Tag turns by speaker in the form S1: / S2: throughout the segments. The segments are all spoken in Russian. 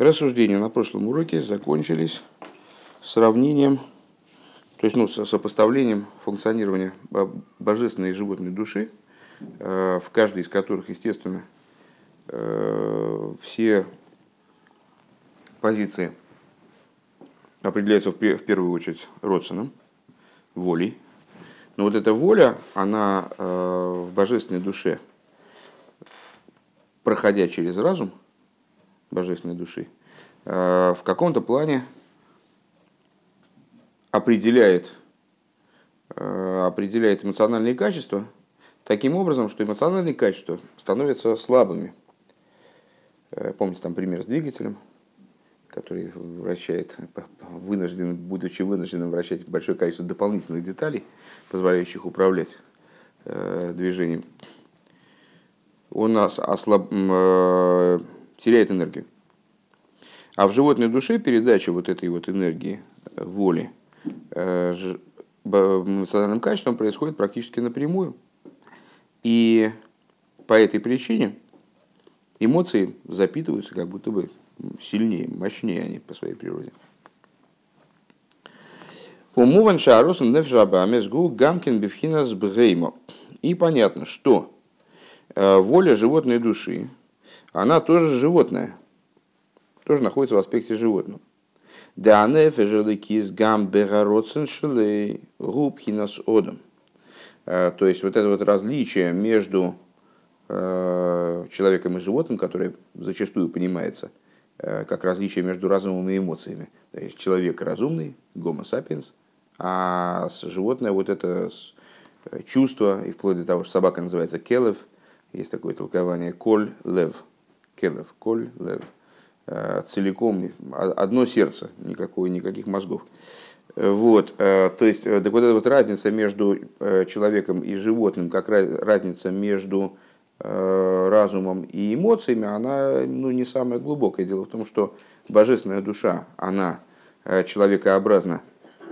S1: Рассуждения на прошлом уроке закончились сравнением, то есть ну, сопоставлением функционирования божественной и животной души, э, в каждой из которых, естественно, э, все позиции определяются в первую очередь родственным, волей. Но вот эта воля, она э, в божественной душе, проходя через разум, божественной души, э, в каком-то плане определяет, э, определяет эмоциональные качества таким образом, что эмоциональные качества становятся слабыми. Э, помните там пример с двигателем, который вращает, вынужден, будучи вынужденным вращать большое количество дополнительных деталей, позволяющих управлять движением, он нас ослаб, теряет энергию. А в животной душе передача вот этой вот энергии, э, воли, э, эмоциональным качеством происходит практически напрямую. И по этой причине эмоции запитываются как будто бы сильнее, мощнее они по своей природе. Умуван шарус нефжабамезгу гамкин бифхинас бгеймо. И понятно, что э, воля животной души, она тоже животное, тоже находится в аспекте животного. Да нефежеликис гам бегароцен шилей губхинас одом. Э, то есть вот это вот различие между э, человеком и животным, которое зачастую понимается э, как различие между разумом и эмоциями. То есть человек разумный, гомо сапиенс, а животное вот это чувство, и вплоть до того, что собака называется келев, есть такое толкование коль лев, келев, коль лев, Э, целиком, одно сердце, никакой, никаких мозгов. Э, вот, э, то есть, так вот эта вот разница между человеком и животным, как разница между разумом и эмоциями, она ну, не самая глубокая. Дело в том, что божественная душа, она человекообразна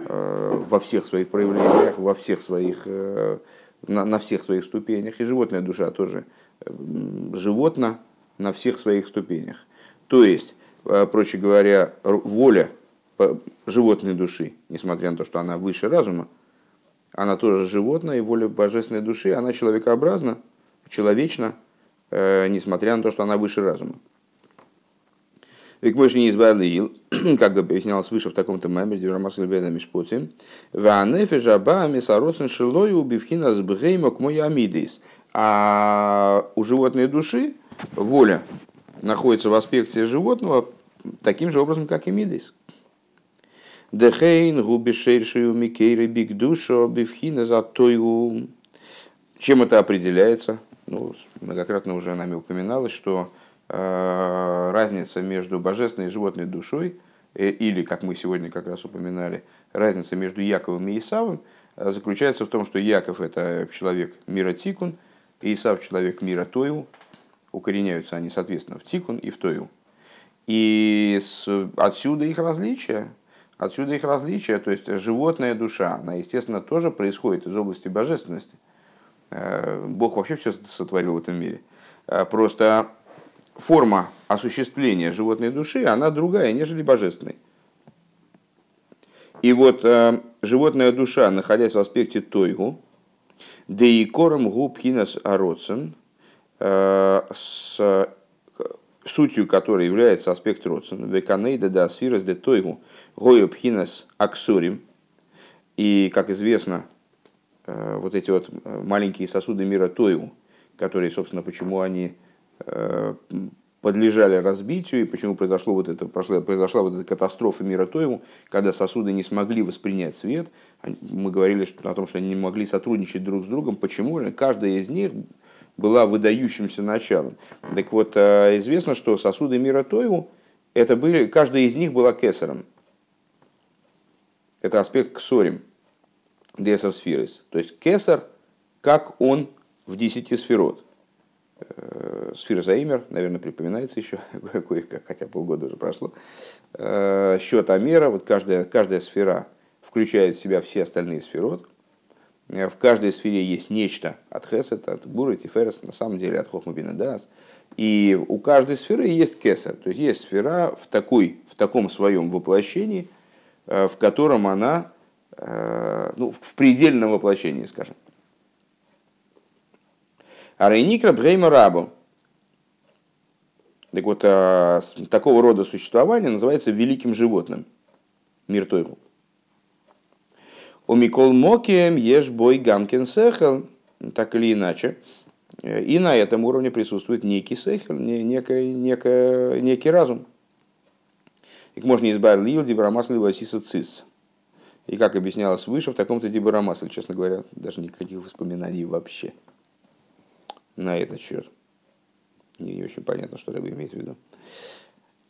S1: во всех своих проявлениях, во всех своих, на, на всех своих ступенях, и животная душа тоже животна на всех своих ступенях. То есть, э, проще говоря, воля животной души, несмотря на то, что она выше разума, она тоже животное, и воля божественной души, она человекообразна, человечна, э, несмотря на то, что она выше разума. Ведь мы не избавили, как бы объяснялось выше в таком-то мемере, Диврамас Лебеда Мишпоцин, Ванефи жаба мисароцин шилою убивхина с бгеймок мой амидис. А у животной души воля находится в аспекте животного таким же образом, как и мидейс. Дехейн, губи шейршию, микейры, биг душо, бифхина за тойгу. Чем это определяется? Ну, многократно уже нами упоминалось, что э, разница между божественной и животной душой, э, или, как мы сегодня как раз упоминали, разница между Яковом и Исавом э, заключается в том, что Яков это человек мира Тикун, Исав человек мира Тойу, укореняются они, соответственно, в тикун и в тою. И отсюда их различия. Отсюда их различия, то есть животная душа, она, естественно, тоже происходит из области божественности. Э, Бог вообще все сотворил в этом мире. Э, просто форма осуществления животной души, она другая, нежели божественной. И вот э, животная душа, находясь в аспекте тойгу, да и кором губхинас ароцен, с сутью которой является аспект родствен, веканейда да сфирос де тойгу, гою пхинас аксурим. И, как известно, э, вот эти вот маленькие сосуды мира тойгу, которые, собственно, почему они э, подлежали разбитию, и почему произошло вот это, произошла, вот эта катастрофа мира Тоеву, когда сосуды не смогли воспринять свет. Мы говорили о том, что они не могли сотрудничать друг с другом. Почему? Каждая из них была выдающимся началом. Так вот, э, известно, что сосуды мира Тойву, это были, каждая из них была кесаром. Это аспект ксорим, десасфирис. То есть кесар, как он в десяти сферот. Э, Сфира Заимер, наверное, припоминается еще, кое-как, хотя полгода уже прошло. Э, счет Амера, вот каждая, каждая сфера включает в себя все остальные сферот. В каждой сфере есть нечто от хесед, от гуры, тиферес, на самом деле от хохмабина дас. И у каждой сферы есть кесар, то есть есть сфера в, такой, в таком своем воплощении, в котором она, ну, в предельном воплощении, скажем. А Рейникра Брейма Рабу. Так вот, такого рода существование называется великим животным. Мир Тойру. У Микол Мокием ешь бой гамкин сехел, так или иначе. И на этом уровне присутствует некий сехел, некий, некий, некий разум. Их можно избавить лил, дибрамасл, васиса цис. И как объяснялось выше, в таком-то дибрамасле, честно говоря, даже никаких воспоминаний вообще на этот счет. Не, не очень понятно, что Рэба имеет в виду.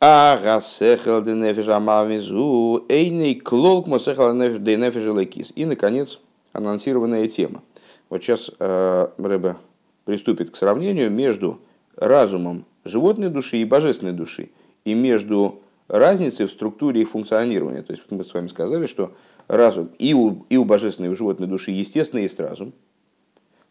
S1: Ага, сехал де нефиш амавизу, эйный клолк мосехал де нефиш лекис. И, наконец, анонсированная тема. Вот сейчас э, Рэбе приступит к сравнению между разумом животной души и божественной души, и между разницей в структуре их функционирования. То есть мы с вами сказали, что разум и у, и у божественной и у животной души, естественно, есть разум,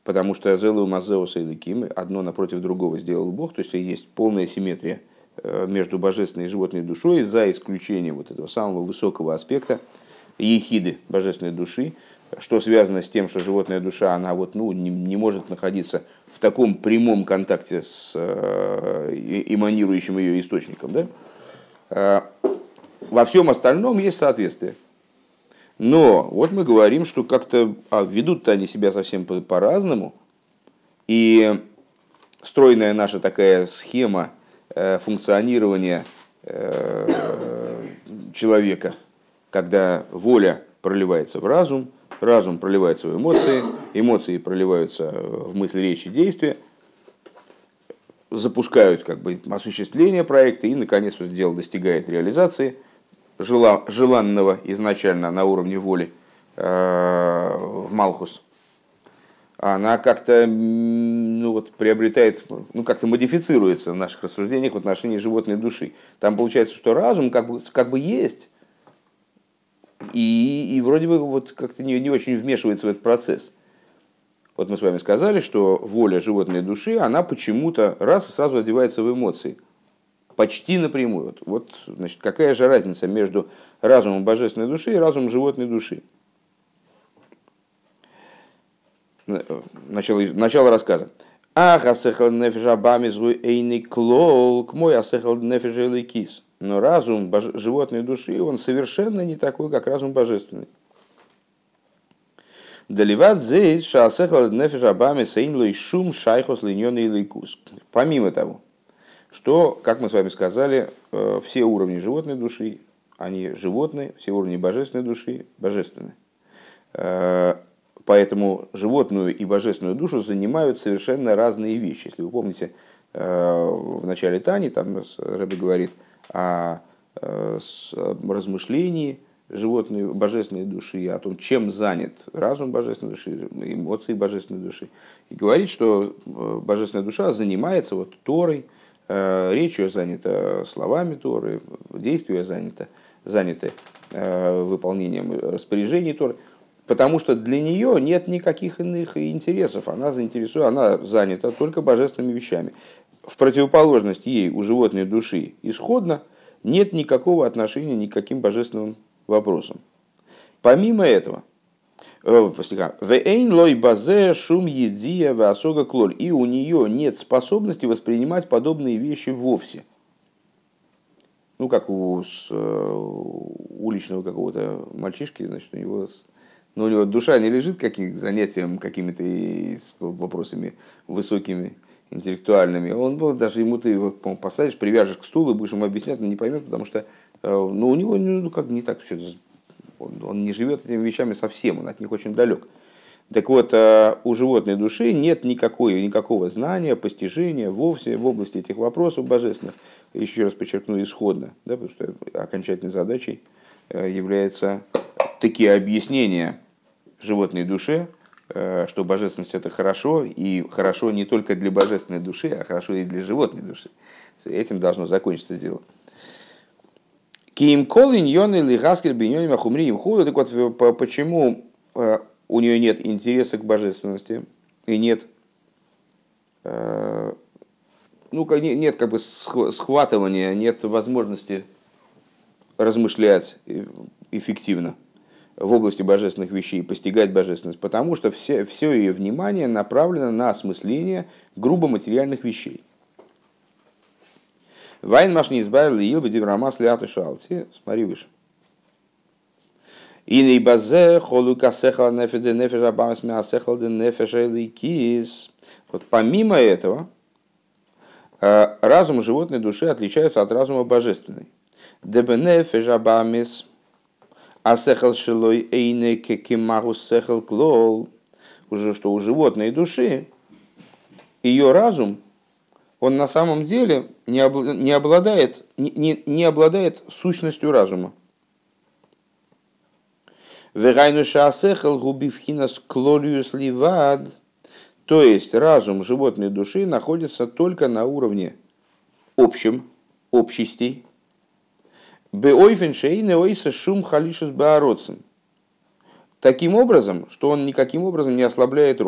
S1: потому что Зелу Мазеуса и Ликим одно напротив другого сделал Бог, то есть есть полная симметрия – между божественной и животной душой, за исключением вот этого самого высокого аспекта ехиды божественной души, что связано с тем, что животная душа, она вот, ну, не, не может находиться в таком прямом контакте с э, эманирующим ее источником. Да? Э, во всем остальном есть соответствие. Но вот мы говорим, что как-то а, ведут-то они себя совсем по-разному. И стройная наша такая схема Э, функционирования э, человека, когда воля проливается в разум, разум проливается в эмоции, эмоции проливаются в мысли, речи, действия, запускают как бы осуществление проекта и, наконец, это дело достигает реализации желанного изначально на уровне воли э, в Малхус – она как-то ну, вот, приобретает, ну, как-то модифицируется в наших рассуждениях в отношении животной души. Там получается, что разум как бы, как бы есть, и, и вроде бы вот как-то не, не очень вмешивается в этот процесс. Вот мы с вами сказали, что воля животной души, она почему-то раз и сразу одевается в эмоции. Почти напрямую. Вот, вот значит, какая же разница между разумом божественной души и разумом животной души? Начало, начало рассказа. Ах, асехал нефиша бамизгу эйный клол, к мой асехал нефиша кис. Но разум боже, животной души, он совершенно не такой, как разум божественный. Доливат здесь шаасехал нефиша бамис эйнлой шум шайхос линьоный лейкус. Помимо того, что, как мы с вами сказали, э, все уровни животной души, они животные, все уровни божественной души божественные. Поэтому животную и божественную душу занимают совершенно разные вещи. Если вы помните, э, в начале Тани там Рэбби говорит о э, размышлении животной, божественной души, о том, чем занят разум божественной души, эмоции божественной души. И говорит, что э, божественная душа занимается вот Торой, речью занята словами Торы, действия занято, заняты выполнением распоряжений Торы потому что для нее нет никаких иных интересов. Она заинтересована, она занята только божественными вещами. В противоположность ей у животной души исходно нет никакого отношения ни к каким божественным вопросам. Помимо этого, э, Вейн лой базе шум едия васога клоль. И у нее нет способности воспринимать подобные вещи вовсе. Ну, как у с, э, уличного какого-то мальчишки, значит, у него но у него душа не лежит каким занятием какими-то вопросами высокими, интеллектуальными. Он был, даже ему ты его посадишь, привяжешь к стулу, будешь ему объяснять, он не поймет, потому что э, ну, у него ну, как не так все. Он, он не живет этими вещами совсем, он от них очень далек. Так вот, э, у животной души нет никакой, никакого знания, постижения вовсе в области этих вопросов божественных. Еще раз подчеркну, исходно, да, потому что окончательной задачей э, является такие объяснения животной душе, э, что божественность это хорошо, и хорошо не только для божественной души, а хорошо и для животной души. Этим должно закончиться дело. Ким колин или гаскер биньоним ахумри им худу. Так вот, почему э, у нее нет интереса к божественности и нет, э, ну, нет как бы схватывания, нет возможности размышлять эффективно в области божественных вещей, постигать божественность, потому что все, все ее внимание направлено на осмысление грубо материальных вещей. Вайн маш не избавил Илба Диврамас Лиату Шалти. Смотри выше. И не базе холу касехал нефеде нефеш абамас мясехал де нефеш кис. Вот помимо этого, э, разум животной души отличается от разума божественной. Дебе нефеш абамис асехал шилой эйне кекимару сехал клол. Уже что у животной души ее разум он на самом деле не, обладает, не, не обладает сущностью разума. То есть разум животной души находится только на уровне общем, общестей. Таким образом, что он никаким образом не ослабляет.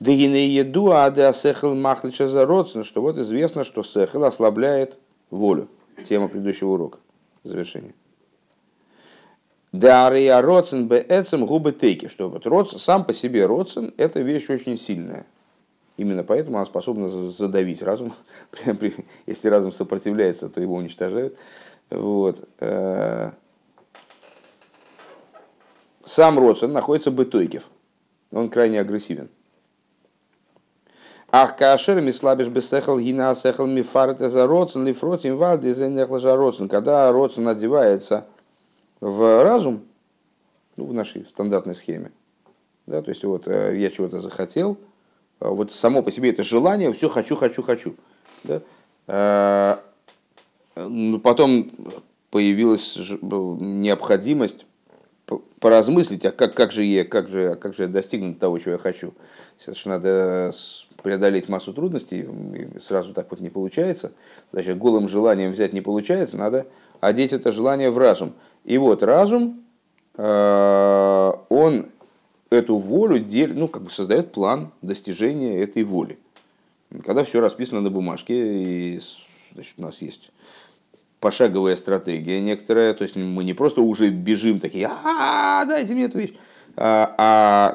S1: Дегине еду, а де асехл махлича за родствен, что вот известно, что сехл ослабляет волю. Тема предыдущего урока. Завершение. Дария родсен бе эцем губы тейки, что вот родсен, сам по себе родсен – это вещь очень сильная. Именно поэтому она способна задавить разум. Если разум сопротивляется, то его уничтожают. Вот. Э, сам родсен находится бытойкев. Он крайне агрессивен. Ах, кашер мислабиш бесехал гина сехал мифарет за родсен лифротим вальды за нехлажа родсен. Когда родсен одевается в разум, ну, в нашей стандартной схеме, да, то есть вот э, я чего-то захотел, вот само по себе это желание, все хочу, хочу, хочу. Да? А, ну, потом появилась необходимость поразмыслить, а как, как, же я, как, же, как же достигнуть того, чего я хочу. Сейчас надо преодолеть массу трудностей, сразу так вот не получается. Значит, голым желанием взять не получается, надо одеть это желание в разум. И вот разум, э, он эту волю делит, ну, как бы создает план достижения этой воли. Когда все расписано на бумажке, и значит, у нас есть пошаговая стратегия некоторая, то есть мы не просто уже бежим такие, а, дайте мне эту вещь, а, а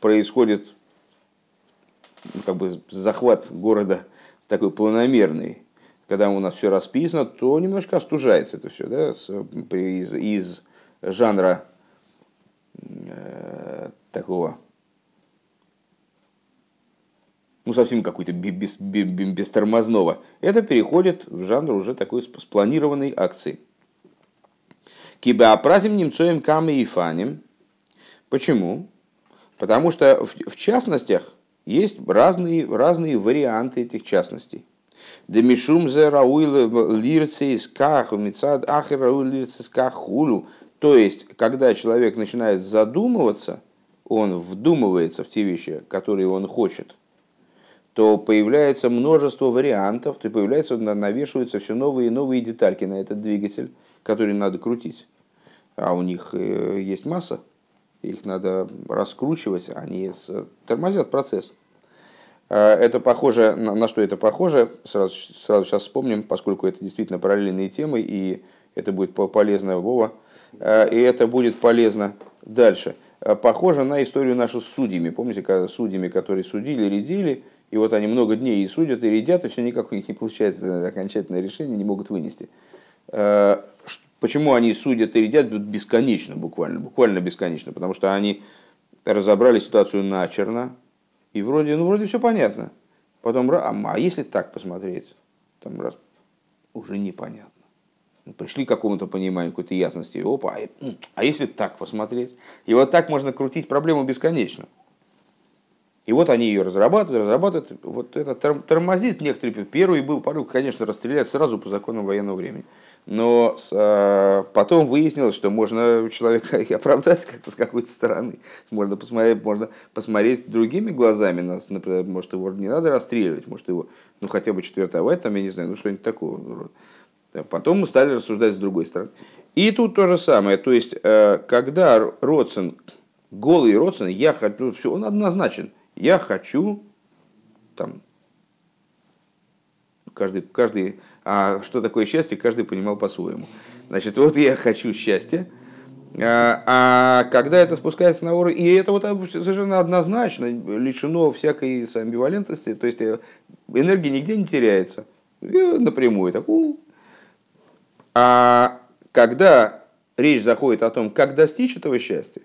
S1: происходит ну, как бы захват города такой планомерный, когда у нас все расписано, то немножко остужается это все, да, из, из жанра э, такого, ну совсем какой-то без, без, без тормозного, это переходит в жанр уже такой спланированной акции. Киба опразим немцоем камы и фаним. Почему? Потому что в, в частностях есть разные, разные варианты этих частностей. Демишум зе рауил лирцис ках, мицад ахер рауил. То есть, когда человек начинает задумываться, он вдумывается в те вещи, которые он хочет, то появляется множество вариантов, то появляется, навешиваются все новые и новые детальки на этот двигатель, который надо крутить. А у них э, есть масса их надо раскручивать, они тормозят процесс. Э, это похоже, на что это похоже, сразу, сразу сейчас вспомним, поскольку это действительно параллельные темы, и это будет полезно Вова, э, и это будет полезно дальше. Э, похоже на историю нашу с судьями. Помните, когда судьями, которые судили, рядили, и вот они много дней и судят, и рядят, и все никак у них не получается окончательное решение, не могут вынести. Почему они судят и едят бесконечно, буквально, буквально бесконечно? Потому что они разобрали ситуацию начерно, и вроде, ну, вроде все понятно. Потом, а, а если так посмотреть, там раз, уже непонятно. Пришли к какому-то пониманию, какой-то ясности. Опа, а, а если так посмотреть? И вот так можно крутить проблему бесконечно. И вот они ее разрабатывают, разрабатывают. Вот это тормозит некоторые. Первый был порыв, конечно, расстрелять сразу по законам военного времени. Но э, потом выяснилось, что можно человека оправдать как-то с какой-то стороны. Можно посмотреть, можно посмотреть другими глазами. Нас, например, может, его не надо расстреливать, может, его, ну, хотя бы четвертовать, там, я не знаю, ну, что-нибудь такого. Потом мы стали рассуждать с другой стороны. И тут то же самое. То есть, э, когда Родсон, голый Родсон, я хочу, все, он однозначен. Я хочу, там, каждый, каждый, а что такое счастье, каждый понимал по-своему. Значит, вот я хочу счастья, а, а когда это спускается на уровень, и это вот совершенно однозначно, лишено всякой амбивалентности, то есть э, энергия нигде не теряется. Напрямую так, у, а когда речь заходит о том, как достичь этого счастья,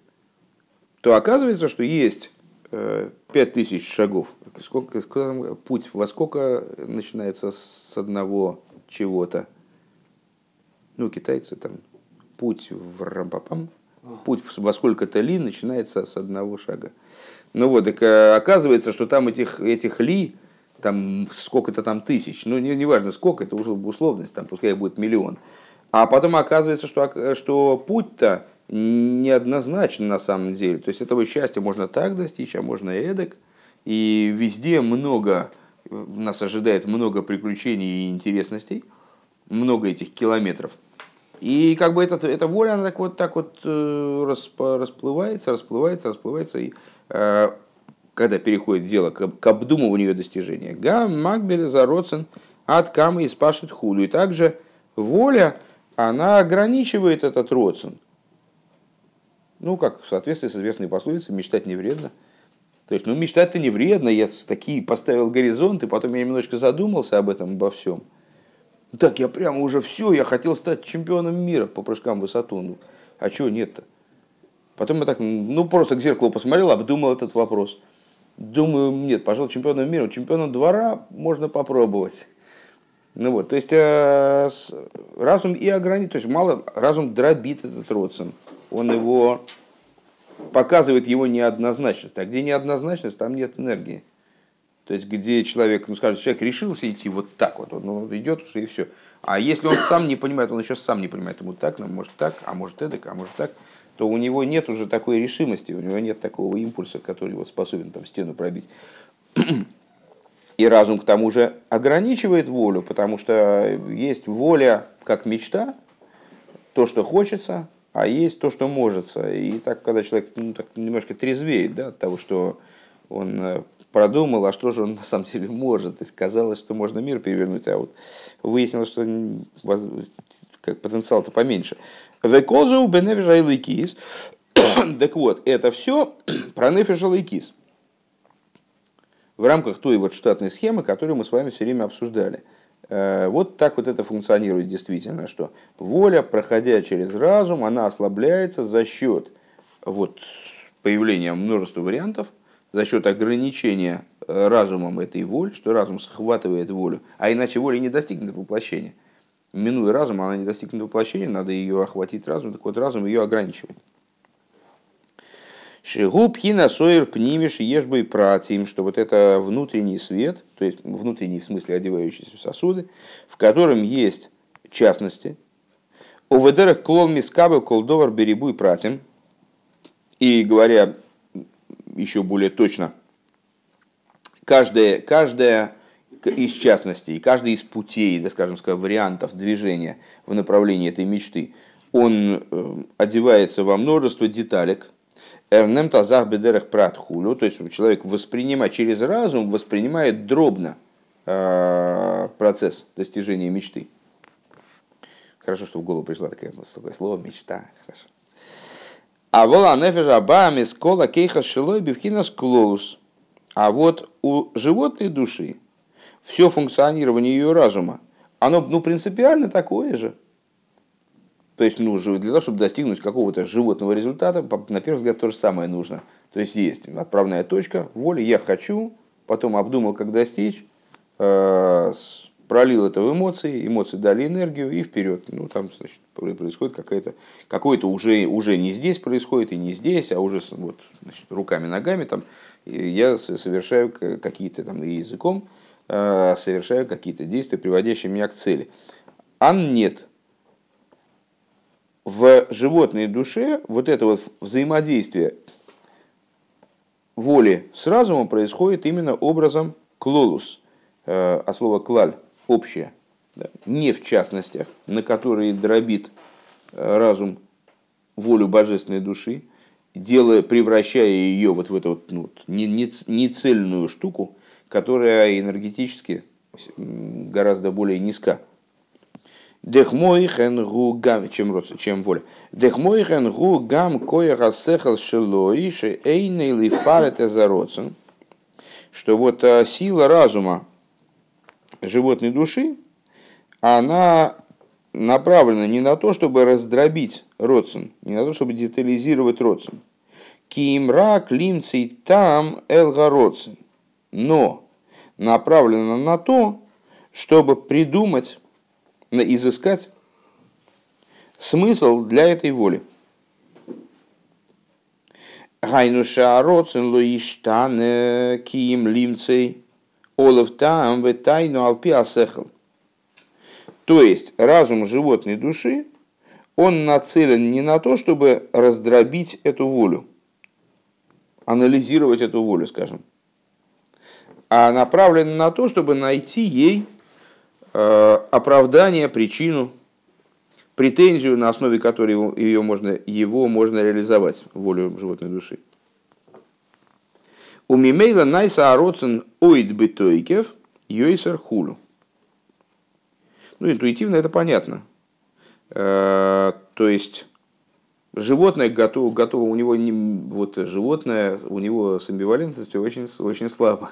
S1: то оказывается, что есть э, пять тысяч шагов. Сколько, сколько, путь во сколько начинается с одного чего-то? Ну, китайцы там путь в рампапам, путь во сколько-то ли начинается с одного шага. Ну вот, так э, оказывается, что там этих, этих ли, там сколько-то там тысяч, ну не, не важно сколько, это условность, там пускай будет миллион. А потом оказывается, что, что путь-то неоднозначен на самом деле. То есть этого счастья можно так достичь, а можно и эдак. И везде много, нас ожидает много приключений и интересностей, много этих километров. И как бы эта, эта воля, она так вот, так вот э, расплывается, расплывается, расплывается. И э, когда переходит дело к, к обдумыванию достижения. Гам, Макбель, Зароцен, от Камы и спашет худу. И также воля, она ограничивает этот родствен. Ну, как в соответствии с известной пословицей, мечтать не вредно. То есть, ну, мечтать-то не вредно, я такие поставил горизонты, потом я немножко задумался об этом, обо всем. Так, я прямо уже все, я хотел стать чемпионом мира по прыжкам в высоту. Ну, а чего нет-то? Потом я так, ну, просто к зеркалу посмотрел, обдумал этот вопрос. Думаю, нет, пожалуй, чемпионом мира, чемпионом двора можно попробовать. Ну вот, то есть э, разум и ограничен, то есть мало, разум дробит этот родствен. Он его показывает его неоднозначность. А где неоднозначность, там нет энергии. То есть, где человек, ну, скажет, человек решился идти вот так вот, он, он идет уже и все. А если он сам не понимает, он еще сам не понимает, ему так, ну, может так, а может эдак, а может так, то у него нет уже такой решимости, у него нет такого импульса, который его способен там стену пробить. И разум к тому же ограничивает волю, потому что есть воля как мечта, то, что хочется, а есть то, что может. И так, когда человек ну, так немножко трезвеет да, от того, что он э, продумал, а что же он на самом деле может. То есть казалось, что можно мир перевернуть, а вот выяснилось, что как потенциал-то поменьше. Так вот, это все про нефиша и В рамках той вот штатной схемы, которую мы с вами все время обсуждали. Э, вот так вот это функционирует действительно, что воля, проходя через разум, она ослабляется за счет вот, появления множества вариантов, за счет ограничения э, разумом этой воли, что разум схватывает волю, а иначе воля не достигнет воплощения минуя разум, она не достигнет воплощения, надо ее охватить разум, так вот разум ее ограничивает. Шигу пхина сойер пнимиш ешбой пратим, что вот это внутренний свет, то есть внутренний в смысле одевающиеся сосуды, в котором есть частности, у ведерах клол мискабы колдовар беребуй пратим, и говоря еще более точно, каждая, каждая из частностей, каждый из путей, да, скажем, скажем, вариантов движения в направлении этой мечты, он э, одевается во множество деталек, Эрнем тазах бедерах пратхулю, то есть человек воспринимает через разум, воспринимает дробно э, процесс достижения мечты. Хорошо, что в голову пришло такое, такое слово мечта. Хорошо. А вола нефежа бами скола кейха шилой бивхина склолус. А вот у животной души все функционирование ее разума, оно ну, принципиально такое же. То есть ну, для того, чтобы достигнуть какого-то животного результата, на первый взгляд, то же самое нужно. То есть есть отправная точка, воля, я хочу, потом обдумал, как достичь, э, пролил это в эмоции, эмоции дали энергию и вперед. Ну, там значит, происходит какая-то, какое-то уже, уже не здесь происходит и не здесь, а уже вот, значит, руками, ногами там, я совершаю какие-то там и языком, Э, совершаю какие-то действия, приводящие меня к цели. Ан нет. В животной душе вот это вот взаимодействие воли с разумом происходит именно образом клолус, э, от слова клаль, общее. да, не в частностях, на которые дробит э, разум волю божественной души, делая, превращая ее вот в эту вот, ну, не, не, не штуку, которая энергетически гораздо более низка. Дехмойхен гу гам, чем, чем воля. Дехмойхен гу гам кое рассехал шелой, ше эйней лифарет эзароцен. Что вот а, сила разума животной души, она направлена не на то, чтобы раздробить родствен, не на то, чтобы детализировать родствен. Кимра климцей там элгародсен. Но направлена на то, чтобы придумать, изыскать смысл для этой воли. Гайнуша родсен лоиштан киим лимцей олов там ветайну алпи асехал. То есть разум животной души, он нацелен не на то, чтобы раздробить эту волю, анализировать эту волю, скажем, а направлен на то, чтобы найти ей оправдание, причину, претензию, на основе которой ее можно, его можно реализовать, волю животной души. У Мимейла Найса Ароцен Оид Бетойкев Йойсер Хулу. Ну, интуитивно это понятно. Э, то есть животное готово, готово у него не, вот животное, у него с амбивалентностью очень, очень слабо.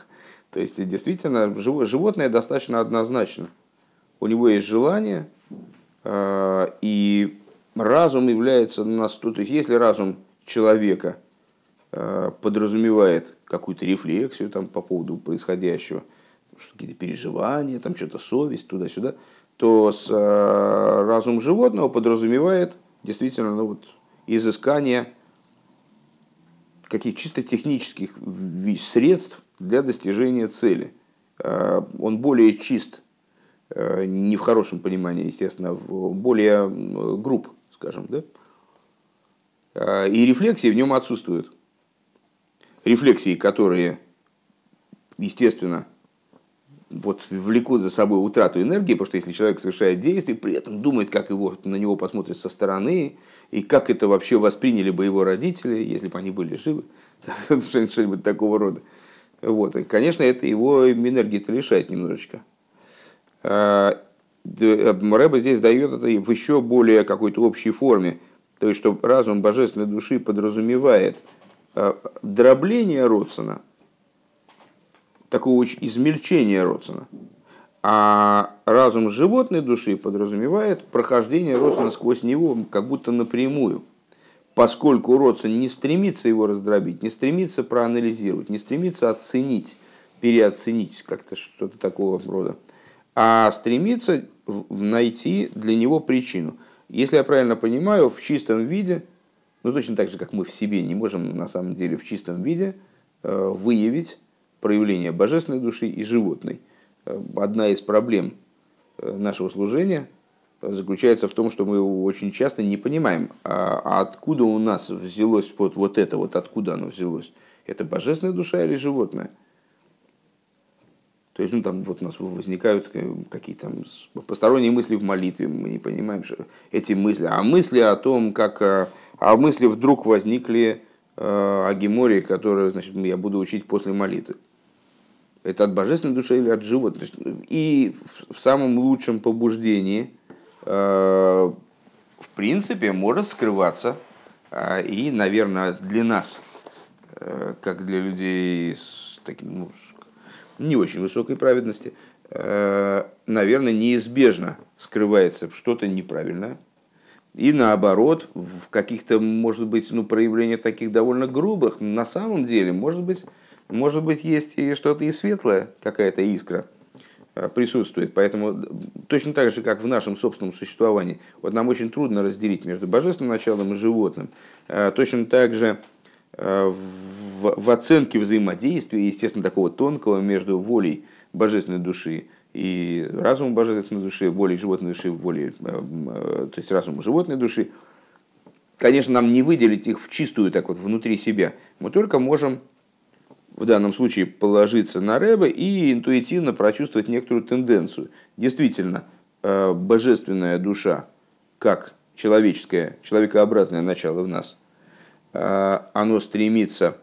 S1: То есть действительно животное достаточно однозначно. У него есть желание, э, и разум является нас. То есть если разум человека э, подразумевает какую-то рефлексию там, по поводу происходящего, какие-то переживания, там что-то совесть, туда-сюда, то с, э, разум животного подразумевает действительно ну, вот, изыскание каких чисто технических средств для достижения цели. Э, он более чист, не в хорошем понимании, естественно, более груб, скажем, да? Э, и рефлексии в нем отсутствуют. Рефлексии, которые, естественно, вот влекут за собой утрату энергии, потому что если человек совершает действие, при этом думает, как его, на него посмотрят со стороны, и как это вообще восприняли бы его родители, если бы они были живы, что-нибудь такого рода. Вот. И, конечно, это его энергии-то лишает немножечко. А, Рэба здесь дает это в еще более какой-то общей форме. То есть, что разум божественной души подразумевает а, дробление Родсона – такого измельчения Родсона. А разум животной души подразумевает прохождение Родсона сквозь него как будто напрямую. Поскольку Родсон не стремится его раздробить, не стремится проанализировать, не стремится оценить, переоценить как-то что-то такого рода, а стремится найти для него причину. Если я правильно понимаю, в чистом виде, ну точно так же, как мы в себе не можем на самом деле в чистом виде э, выявить проявления божественной души и животной. Э, одна из проблем э, нашего служения заключается в том, что мы очень часто не понимаем, а, а откуда у нас взялось вот, вот это, вот откуда оно взялось. Это божественная душа или животное? То есть, ну, там вот у нас возникают какие-то посторонние мысли в молитве, мы не понимаем, что эти мысли, а мысли о том, как, э, а мысли вдруг возникли о Геморе, которую, значит, я буду учить после молитвы. Это от божественной души или от животных. И в самом лучшем побуждении, э, в принципе, может скрываться э, и, наверное, для нас, э, как для людей с таким, ну, не очень высокой праведности, наверное, неизбежно скрывается что-то неправильное. И наоборот, в каких-то, может быть, ну, проявлениях таких довольно грубых, на самом деле, может быть, может быть, есть и что-то и светлое, какая-то искра э, присутствует. Поэтому точно так же, как в нашем собственном существовании, вот нам очень трудно разделить между божественным началом и животным. Э, точно так же э, в, в оценке взаимодействия, естественно, такого тонкого между волей божественной души и разумом божественной души, волей животной души, волей, то есть разумом животной души, конечно, нам не выделить их в чистую так вот внутри себя. Мы только можем в данном случае положиться на Рэбе и интуитивно прочувствовать некоторую тенденцию. Действительно, э, божественная душа, как человеческое, человекообразное начало в нас, э, оно стремится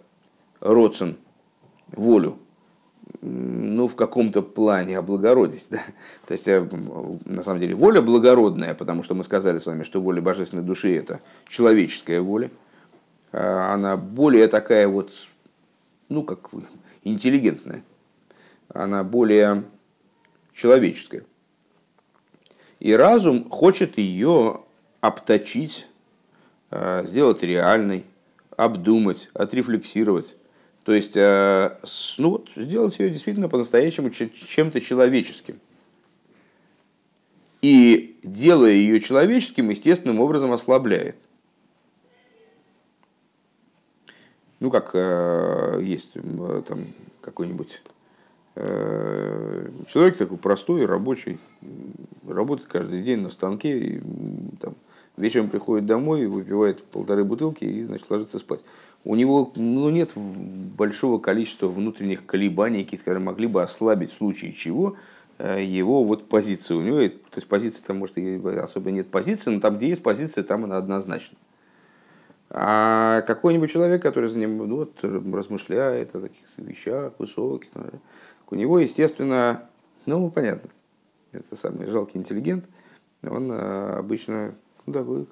S1: родствен волю, ну, в каком-то плане облагородить. Да? То есть, э, на самом деле, воля благородная, потому что мы сказали с вами, что воля божественной души – это человеческая воля. Она более такая вот, ну, как интеллигентная. Она более человеческая. И разум хочет ее обточить, э, сделать реальной, обдумать, отрефлексировать. То есть э, ну, вот, сделать ее действительно по-настоящему чем-то человеческим. И делая ее человеческим, естественным образом ослабляет. Ну, как э, есть там какой-нибудь Э, человек такой простой, рабочий, работает каждый день на станке, и, там, вечером приходит домой, выпивает полторы бутылки и, значит, ложится спать. У него ну, нет большого количества внутренних колебаний, которые могли бы ослабить в случае чего э, его вот позицию. У него, то есть позиции там, может, особо нет позиции, но там, где есть позиция, там она однозначна. А какой-нибудь человек, который за ним ну, вот, размышляет о таких вещах высоких, у него, естественно, ну, понятно, это самый жалкий интеллигент, он а, ну, такой,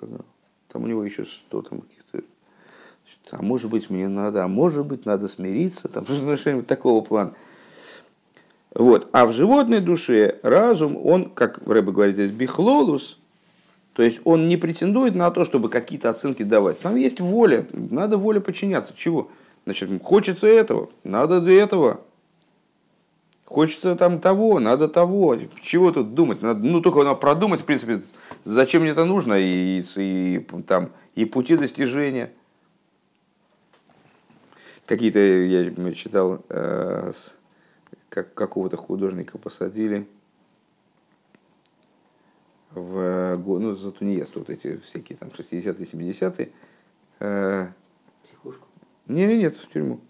S1: там у него еще что там каких-то, а может быть мне надо, а может быть надо смириться, там что-нибудь такого плана. Вот. А в животной душе разум, он, как Рэба говорит здесь, бихлолус, то есть он не претендует на то, чтобы какие-то оценки давать. Там есть воля, надо воля подчиняться. Чего? Значит, хочется этого, надо для этого. Хочется там того, надо того. Чего тут думать? Надо, ну, только надо продумать, в принципе, зачем мне это нужно, и, и, там, и пути достижения. Какие-то, я читал, э, как какого-то художника посадили в, ну, за тунеяс, вот эти всякие там 60-е, 70-е. Э, Психушку? Нет, нет, в тюрьму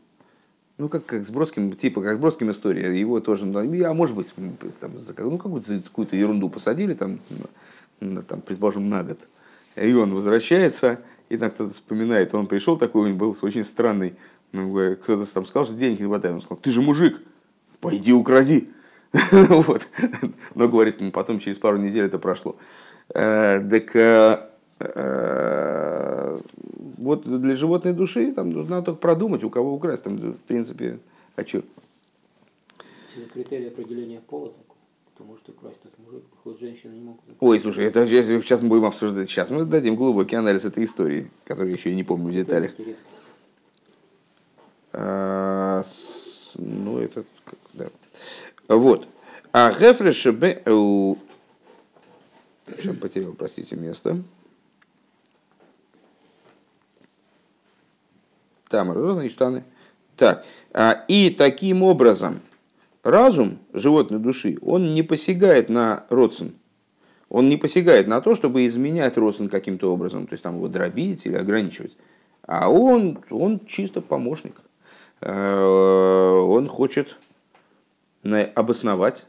S1: ну, как, как с Бродским, типа, как с Бродским история, его тоже, ну, а может быть, там, ну, какую-то, какую-то ерунду посадили, там, на, там, предположим, на год, и он возвращается, и так кто-то вспоминает, он пришел такой, он был очень странный, ну, кто-то там сказал, что денег не хватает, он сказал, ты же мужик, пойди укради, вот, но, говорит, потом через пару недель это прошло. Э, так э, э, вот для животной души там нужно только продумать, у кого украсть. Там, в принципе, а что?
S2: Если критерий определения пола такой, то может украсть тот мужик, хоть женщина не могут.
S1: Ой, слушай, это сейчас мы будем обсуждать. Сейчас мы дадим глубокий анализ этой истории, которую еще и не помню в деталях. А, с, ну, это да. Вот. А Гефреш. Сейчас потерял, простите, место. Там, и штаны. Так. А, и таким образом разум животной души, он не посягает на родствен. Он не посягает на то, чтобы изменять родствен каким-то образом, то есть там его дробить или ограничивать. А он, он чисто помощник. Э, он хочет обосновать,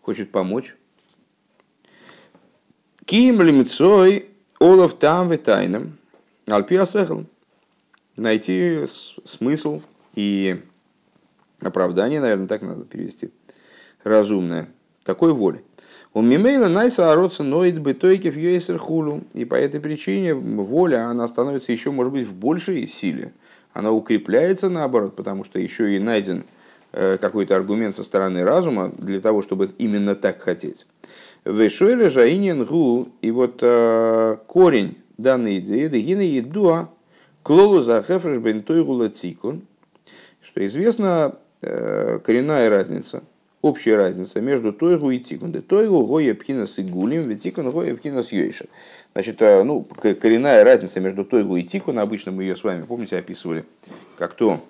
S1: хочет помочь. Ким лимцой олов там витайном, альпиасехл найти смысл и оправдание, наверное, так надо перевести, разумное, такой воли. У Мимейла Найса Ароца ноид бытойкев юэсер хулу. И по этой причине воля, она становится еще, может быть, в большей силе. Она укрепляется наоборот, потому что еще и найден э, какой-то аргумент со стороны разума для того, чтобы именно так хотеть. Вешойля жаинин гу, и вот э, корень данной идеи, дегина едуа, Клолу за хефреш бен тойгула тикун, что известна э, коренная разница, общая разница между тойгу и тикун. Тойгу гоя пхинас и гулим, ведь тикун гоя пхинас йойша. Значит, э, ну, коренная разница между тойгу и тикун, обычно мы ее с вами, помните, описывали, как то,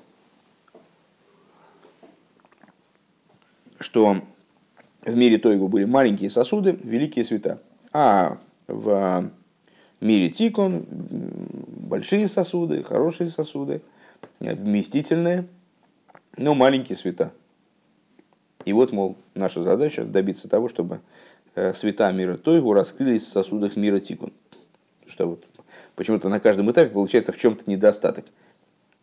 S1: что в мире Тойгу были маленькие сосуды, великие света. А в мире Тикон большие сосуды, хорошие сосуды, вместительные, но маленькие света. И вот, мол, наша задача добиться того, чтобы света мира Тойгу раскрылись в сосудах мира Тикун. Что вот почему-то на каждом этапе получается в чем-то недостаток.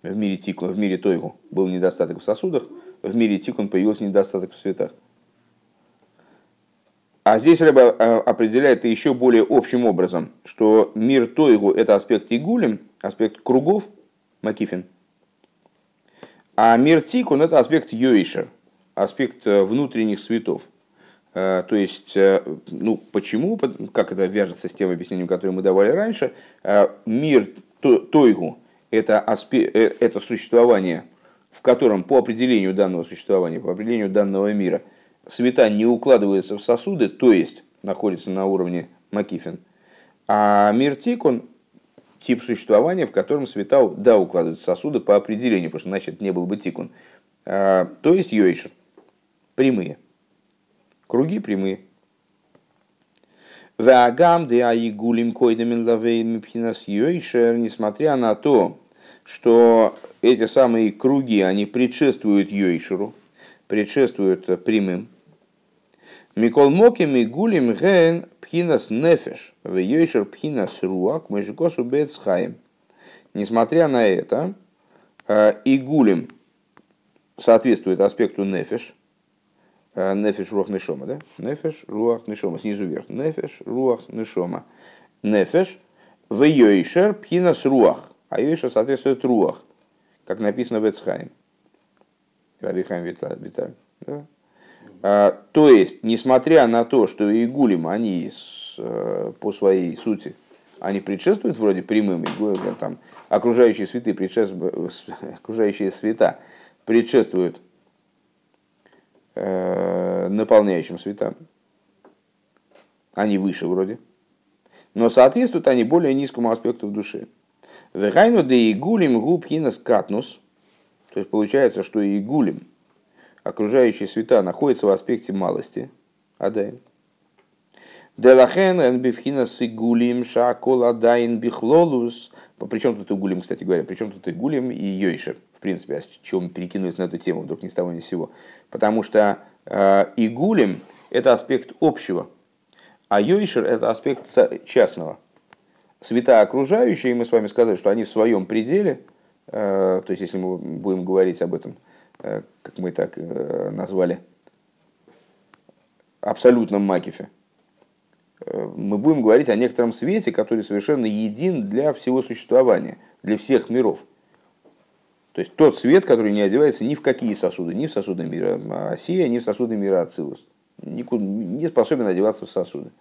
S1: В мире Тикун, в мире Тойгу был недостаток в сосудах, в мире Тикун появился недостаток в светах. А здесь Рэба определяет это еще более общим образом, что мир Тойгу – это аспект Игулем, аспект кругов, Макифин, а мир Тикун – это аспект Йоишер, аспект э, внутренних светов. Э, то есть, э, ну, почему, как это вяжется с тем объяснением, которое мы давали раньше, мир Тойгу – это, аспект, это существование, в котором по определению данного существования, по определению данного мира, света не укладываются в сосуды, то есть находится на уровне Макифин. А мир Тикун тип существования, в котором света, да, укладываются сосуды по определению, потому что иначе это не был бы тикун. А, то есть йойшер. Прямые. Круги прямые. Вагам де аигулим койдамин лавеймипхинас йойшер, несмотря на то, что эти самые круги, они предшествуют йойшеру, предшествуют прямым, Микол Моким Гулим Ген Пхинас Нефеш, в Йойшер Пхинас Руак, Межикосу Бецхаем. Несмотря на это, э, и Гулим соответствует аспекту Нефеш, э, Нефеш Руах Нешома, да? Нефеш Руах Нешома, снизу вверх. Нефеш Руах Нешома. Нефеш в Йойшер Пхинас Руах, а Йойшер соответствует Руах, как написано в Эцхайм. Рабихайм Виталь. Да? А, то есть, несмотря на то, что и гулим, они э, по своей сути, они предшествуют вроде прямым, там, окружающие цветы предшествуют, окружающие света предшествуют э, наполняющим светам. Они выше вроде. Но соответствуют они более низкому аспекту в душе. Вехайну да и гулим губхинас катнус. То есть получается, что и гулим – окружающие света находятся в аспекте малости, Адаин. Делахен энбифхина сигулим шакол адайн бихлолус. Причем тут игулим, кстати говоря, причем тут игулим и йойшер. В принципе, чего мы перекинулись на эту тему вдруг ни с того ни с сего. Потому что э, игулим – это аспект общего, а йойшер – это аспект частного. Света окружающие, мы с вами сказали, что они в своем пределе, то есть если мы будем говорить об этом – Э, как мы так э, назвали, абсолютном макифе, э, мы будем говорить о некотором свете, который совершенно един для всего существования, для всех миров. То есть тот свет, который не одевается ни в какие сосуды, ни в сосуды мира Осия, ни в сосуды мира Ацилус. Не способен одеваться в сосуды.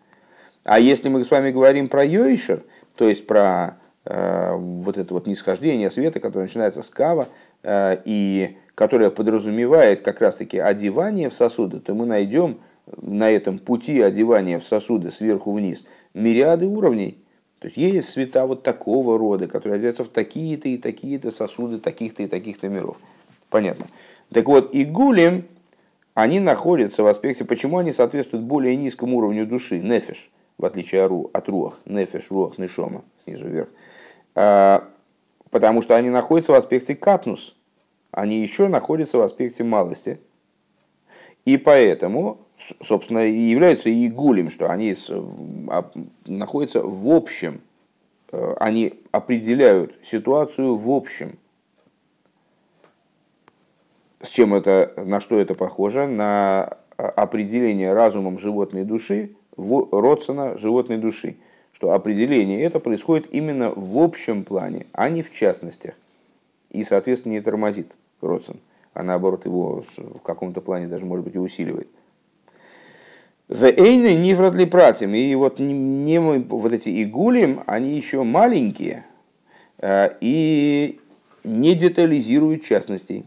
S1: А если мы с вами говорим про Йойшер, то есть про э, вот это вот нисхождение света, которое начинается с кава, э, и которая подразумевает как раз-таки одевание в сосуды, то мы найдем на этом пути одевания в сосуды сверху вниз мириады уровней. То есть есть света вот такого рода, которые одеваются в такие-то и такие-то сосуды, таких-то и таких-то миров. Понятно. Так вот, и гулем, они находятся в аспекте, почему они соответствуют более низкому уровню души, нефиш, в отличие от руах, нефиш, руах, нешома, снизу вверх. А, потому что они находятся в аспекте катнус, они еще находятся в аспекте малости. И поэтому, собственно, и являются и гулем, что они а, находятся в общем, э, они определяют ситуацию в общем. С чем это, на что это похоже? На а, определение разумом животной души, в родствена животной души. Что определение это происходит именно в общем плане, а не в частностях. И, соответственно, не тормозит родствен, а наоборот его в каком-то плане даже, может быть, и усиливает. В Эйне нифрадли пратим. И вот, не, вот эти игулим, они еще маленькие э, и не детализируют частностей.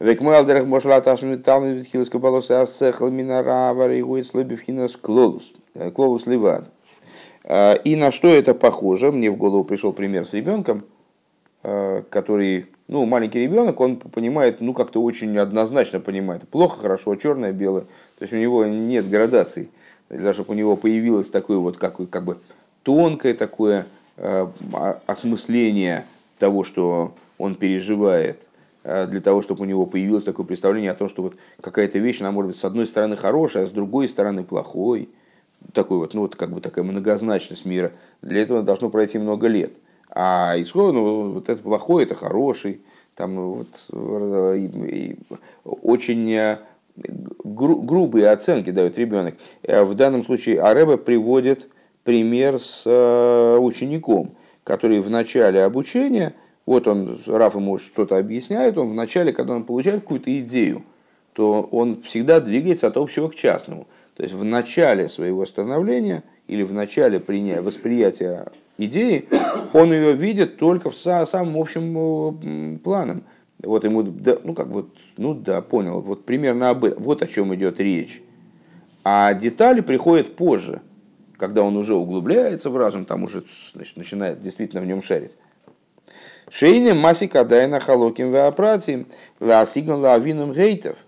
S1: Векмуалдерах мошла ташми талми витхилска балоса ассехал минара варигует слобивхинас клолус. Э, клолус ливад. Э, и на что это похоже? Мне в голову пришел пример с ребенком, который ну, маленький ребенок, он понимает, ну, как-то очень однозначно понимает. Плохо, хорошо, черное, белое. То есть у него нет градаций. Для того, чтобы у него появилось такое вот, как, как бы тонкое такое э, осмысление того, что он переживает, для того, чтобы у него появилось такое представление о том, что вот какая-то вещь, она может быть с одной стороны хорошая, а с другой стороны плохой. такой вот, ну вот как бы такая многозначность мира, для этого должно пройти много лет. А исход, ну, вот это плохой, это хороший, там вот очень э, гру, грубые оценки дает ребенок. Э, в данном случае Ареба приводит пример с э, учеником, который в начале обучения, вот он, Раф ему что-то объясняет, он в начале, когда он получает какую-то идею, то он всегда двигается от общего к частному. То есть в начале своего становления или в начале принятия, восприятия идеи, он ее видит только в самом общем планом. Вот ему, да, ну как вот, ну да, понял, вот примерно об этом, вот о чем идет речь. А детали приходят позже, когда он уже углубляется в разум, там уже значит, начинает действительно в нем шарить. Шейне масика дайна халоким веопратием ласиган лавином гейтов.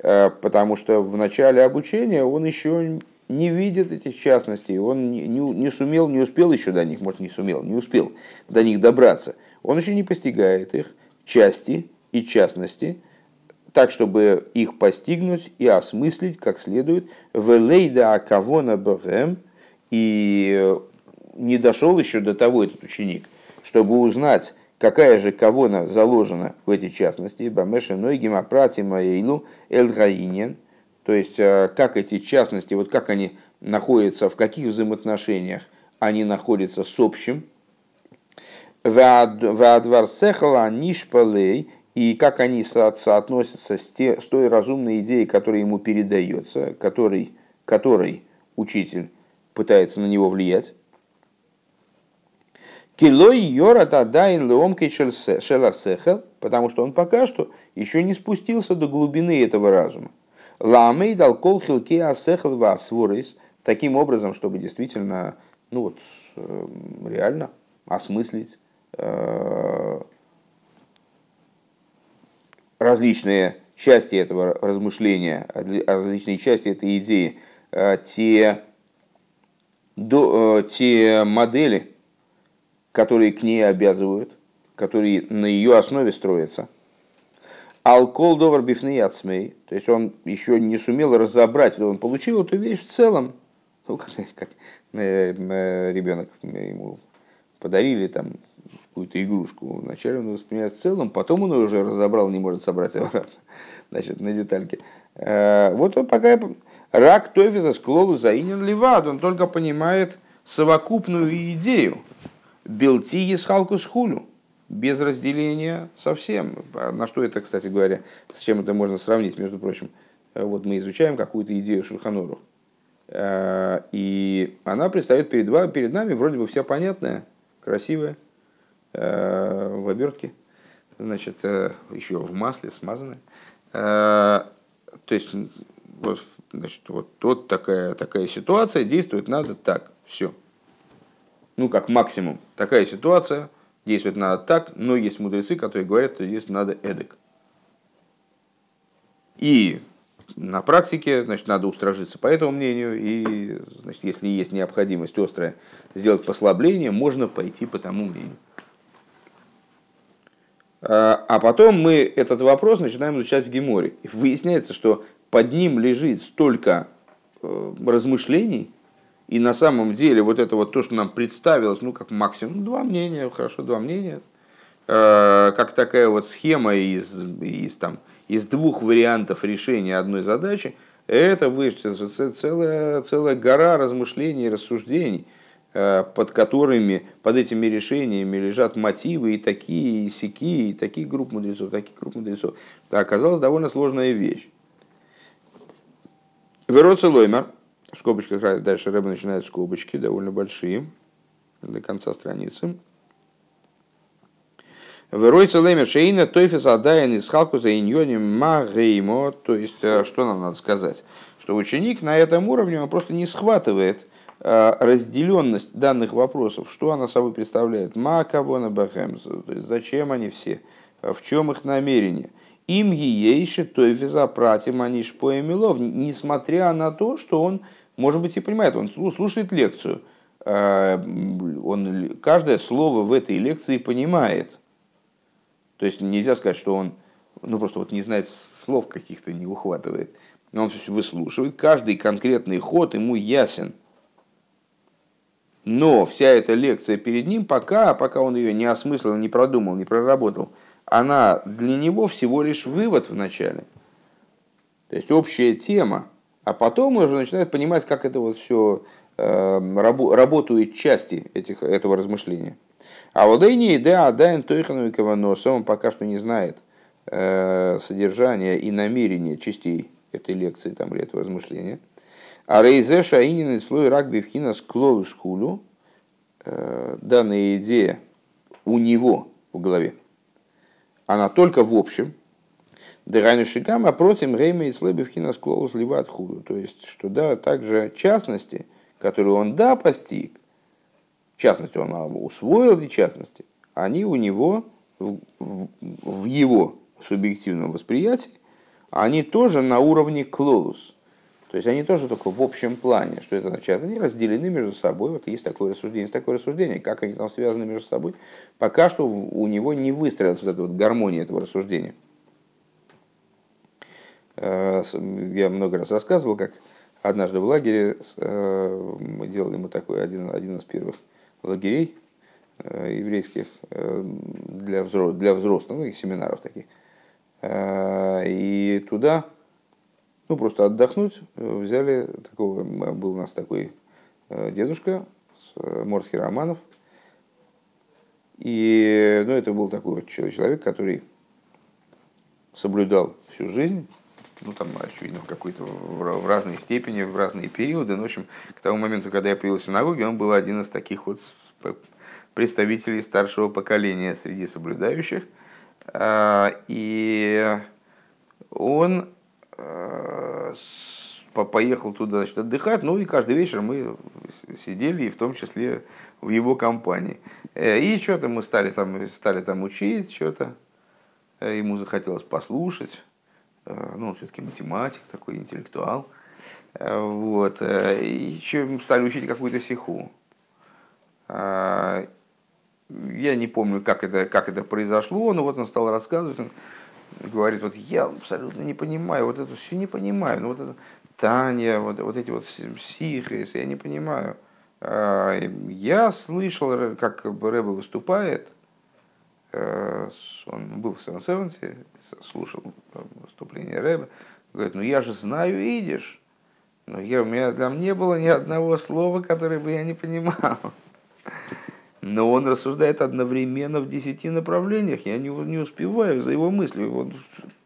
S1: Э, потому что в начале обучения он еще не видит этих частностей, он не, не, не сумел, не успел еще до них, может не сумел, не успел до них добраться. Он еще не постигает их части и частности, так, чтобы их постигнуть и осмыслить как следует. В лейда акавона бхэм и не дошел еще до того этот ученик, чтобы узнать, какая же кавона заложена в эти частности, бамеша нойгим апрати маэйлу эльгаинен, то есть э, как эти частности, вот как они находятся, в каких взаимоотношениях они находятся с общим, нишпалей, и как они соотносятся с, те, с той разумной идеей, которая ему передается, которой, которой учитель пытается на него влиять. Килой йора тадайн леомки шеласехел, потому что он пока что еще не спустился до глубины этого разума. Ламей дал кол хилки асехел васворис, таким образом, чтобы действительно, ну вот, эм, реально осмыслить э, различные части этого размышления, различные части этой идеи, э, те, до, э, те модели, которые к ней обязывают, которые на ее основе строятся. Алкол довар бифный ацмей, то есть он еще не сумел разобрать, он получил эту вещь в целом, ну, как, как э, э, ребенок ему подарили там какую-то игрушку. Вначале он воспринимает в целом, потом он уже разобрал, не может собрать обратно, значит, на детальки. Э, вот он пока рак тофиза склолу заинен ливад, он только понимает совокупную идею, Белти с халку хулю, без разделения совсем. На что это, кстати говоря, с чем это можно сравнить, между прочим. Вот мы изучаем какую-то идею Шульханору. Э, и она предстает перед, перед нами, вроде бы вся понятная, красивая, э, в обертке, значит, э, еще в масле смазанная. То есть, вот, значит, вот, вот такая, такая ситуация, действует надо так, все, ну, как максимум, такая ситуация, действовать надо так, но есть мудрецы, которые говорят, что действовать надо эдак. И на практике, значит, надо устражиться по этому мнению, и, значит, если есть необходимость острая сделать послабление, можно пойти по тому мнению. А, а потом мы этот вопрос начинаем изучать в Геморе. И выясняется, что под ним лежит столько э, размышлений, и на самом деле вот это вот то, что нам представилось, ну как максимум два мнения, хорошо, два мнения, э, как такая вот схема из, из, там, из двух вариантов решения одной задачи, это вычислится целая, целая гора размышлений и рассуждений, э, под которыми, под этими решениями лежат мотивы и такие, и сякие, и таких групп мудрецов, таких групп мудрецов. Это оказалась довольно сложная вещь. Вероца Лоймер, в скобочках дальше Рэба начинает скобочки, довольно большие, до конца страницы. Веройца лемер шейна тойфес адаян из халкуза иньоним магеймо. То есть, э, что нам надо сказать? Что ученик на этом уровне он просто не схватывает э, разделенность данных вопросов, что она собой представляет, ма кого на бахем, зачем они все, в чем их намерение. Им ейши тойфеса пратим аниш поэмилов, несмотря на то, что он может быть, и понимает, он слушает лекцию, э, он каждое слово в этой лекции понимает. То есть нельзя сказать, что он ну, просто вот не знает слов каких-то, не ухватывает. Но он все выслушивает, каждый конкретный ход ему ясен. Но вся эта лекция перед ним, пока, пока он ее не осмыслил, не продумал, не проработал, она для него всего лишь вывод в начале. То есть общая тема. А потом уже начинает понимать, как это вот все э, работают части этих, этого размышления. А вот и не да, да, но он пока что не знает э, содержания и намерения частей этой лекции там, или этого размышления. А рейзе шаинин слой рак бифхина склолу скулу, э, данная идея у него в голове, она только в общем, Дерайну Шигама против Рейма и Слой бифхина склолу сливат худу. То есть, что да, также частности, которые он да постиг, в частности, он усвоил эти частности, они у него в, в, в его субъективном восприятии, они тоже на уровне клолус. То есть они тоже только в общем плане. Что это означает? Они разделены между собой. Вот есть такое рассуждение, есть такое рассуждение. Как они там связаны между собой? Пока что у него не выстроилась вот эта вот гармония этого рассуждения. Э, я много раз рассказывал, как однажды в лагере э, мы делали мы такой один, один из первых лагерей э, еврейских для, взрослых, для взрослых, ну, семинаров таких. И туда ну, просто отдохнуть, взяли такого, был у нас такой дедушка, Мордхи Романов, и ну, это был такой человек, который соблюдал всю жизнь, ну там, очевидно, в какой-то в разной степени, в разные периоды. Но, в общем, к тому моменту, когда я появился в синагоге, он был один из таких вот представителей старшего поколения среди соблюдающих. А, и он Э, поехал туда значит, отдыхать, ну и каждый вечер мы сидели, и в том числе в его компании. Э, и что-то мы стали там, стали там учить, что-то. Э, ему захотелось послушать. Ну, он все-таки математик, такой интеллектуал. Вот. И еще стали учить какую-то сиху. Я не помню, как это, как это произошло, но вот он стал рассказывать говорит, вот я абсолютно не понимаю, вот это все не понимаю, ну вот это Таня, вот, вот эти вот сихрис, я не понимаю. Я слышал, как Рэбе выступает, э, он был в Сен-Севенсе, слушал выступление Рэбе, говорит, ну я же знаю идиш, но я, у меня там не было ни одного слова, которое бы я не понимал но он рассуждает одновременно в десяти направлениях. Я не, не успеваю за его мыслью. Вот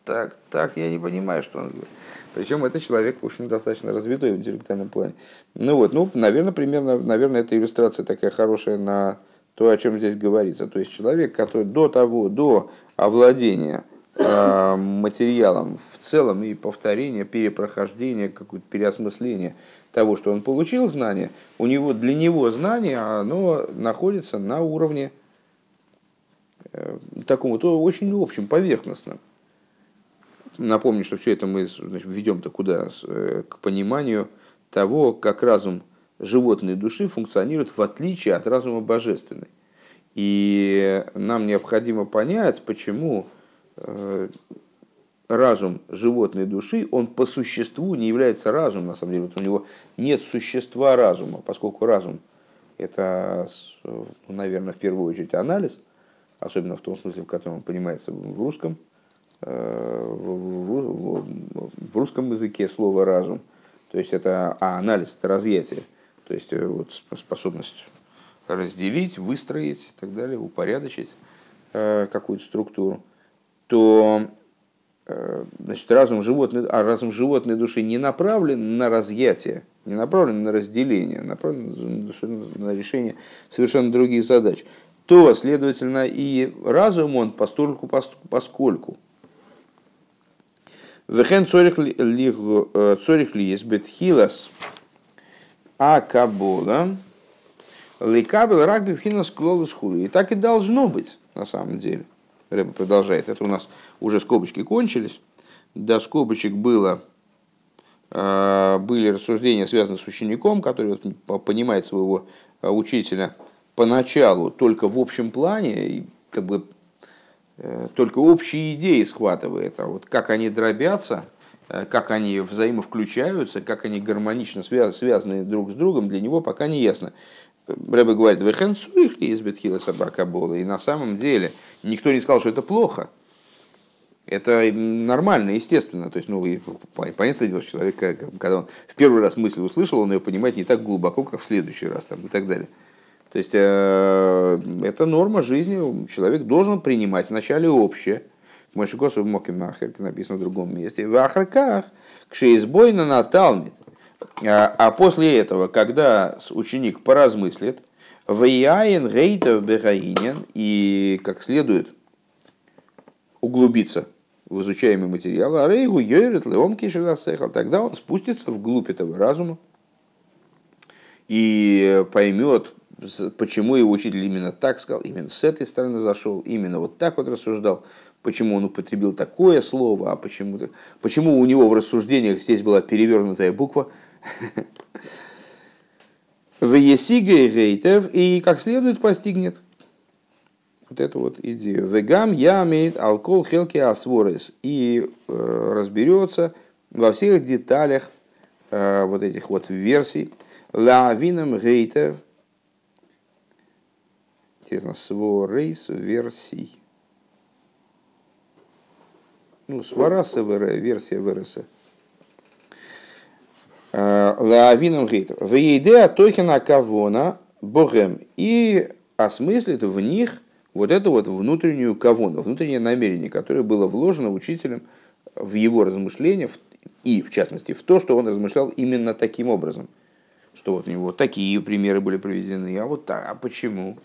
S1: так, так, я не понимаю, что он говорит. Причем это человек, в общем, достаточно развитой в интеллектуальном плане. Ну вот, ну, наверное, примерно, наверное, эта иллюстрация такая хорошая на то, о чем здесь говорится. То есть человек, который до того, до овладения э, материалом в целом и повторения, перепрохождения, какое-то переосмысление того, что он получил знание, у него, для него знание, оно находится на уровне э, таком то очень общем, поверхностном. Напомню, что все это мы ведем-то куда? Э, к пониманию того, как разум животной души функционирует в отличие от разума божественной. И нам необходимо понять, почему э, разум животной души, он по существу не является разумом, на самом деле. Вот у него нет существа разума, поскольку разум – это, ну, наверное, в первую очередь анализ, особенно в том смысле, в котором он понимается в русском, э, в, русском языке слово разум. То есть это а анализ, это разъятие, то есть э, вот способность разделить, выстроить и так далее, упорядочить э, какую-то структуру, то Э, значит, разум животной, а разум животной души не направлен на разъятие, не направлен на разделение, направлен на решение совершенно других задач, то, следовательно, и разум он постольку, поскольку. Вехен цорих ли есть бетхилас а кабола ликабел рагби вхинас клолус хули. И так и должно быть, на самом деле. Рэба продолжает. Это у нас уже скобочки кончились. До скобочек было, э, были рассуждения, связанные с учеником, который понимает своего э, учителя поначалу только в общем плане, и как бы э, только общие идеи схватывает, а вот как они дробятся, как они взаимовключаются, как они гармонично связаны друг с другом, для него пока не ясно. Рэбе говорит, «Вехен суих ли из бетхила собака была?» И на самом деле никто не сказал, что это плохо. Это нормально, естественно. То есть, ну, и, понятное дело, человек, когда он в первый раз мысль услышал, он ее понимает не так глубоко, как в следующий раз там, и так далее. То есть, э, это норма жизни. Человек должен принимать вначале общее. Мошикосу Мокимахер, написано в другом месте. В Ахарках, кшеизбойна на Талмит. А, а после этого, когда ученик поразмыслит, Ваяин Рейтов Бегаинин и как следует углубиться в изучаемый материал, а Рейгу Йойрет Леон Кишерасехал, тогда он спустится вглубь этого разума и поймет, почему его учитель именно так сказал, именно с этой стороны зашел, именно вот так вот рассуждал, почему он употребил такое слово, а почему, почему у него в рассуждениях здесь была перевернутая буква. В Есиге Рейтев и как следует постигнет вот эту вот идею. Вегам ямит алкол хелки асворес и э, разберется во всех деталях э, вот этих вот версий. Лавином Рейтев Интересно, сворейс версий. Ну, свараса версия ВРС. Э, Лавином гейтер. В еде тохина кавона богем. И осмыслит в них вот эту вот внутреннюю кавону, внутреннее намерение, которое было вложено учителем в его размышления и, в частности, в то, что он размышлял именно таким образом. Что вот у него такие примеры были приведены, а вот так, а почему?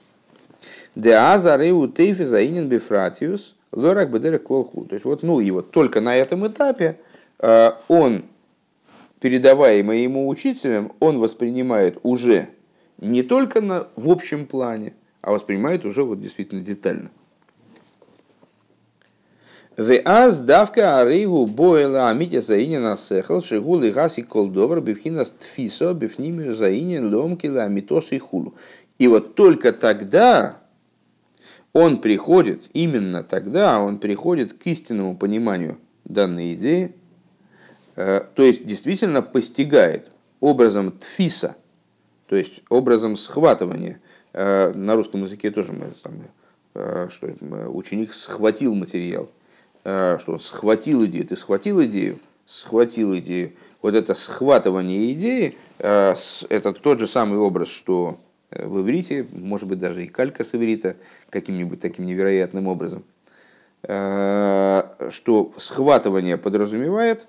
S1: Де азары у тейфи заинен бифратиус лорак бедерек клолху. То есть вот, ну и вот только на этом этапе э, он передаваемое ему учителем, он воспринимает уже не только на, в общем плане, а воспринимает уже вот действительно детально. Веаз давка аригу бойла амитя заинина сехал шигул и гаси колдовар бифхина стфисо бифнимию заинин ломки ламитос и хулу. И вот только тогда он приходит, именно тогда он приходит к истинному пониманию данной идеи, Э, то есть действительно постигает образом тфиса, то есть образом схватывания. Э, на русском языке тоже мы э, что ученик схватил материал, что он схватил идею, ты схватил идею, схватил идею. Вот это схватывание идеи, это тот же самый образ, что в иврите, может быть, даже и калька с иврита каким-нибудь таким невероятным образом, что схватывание подразумевает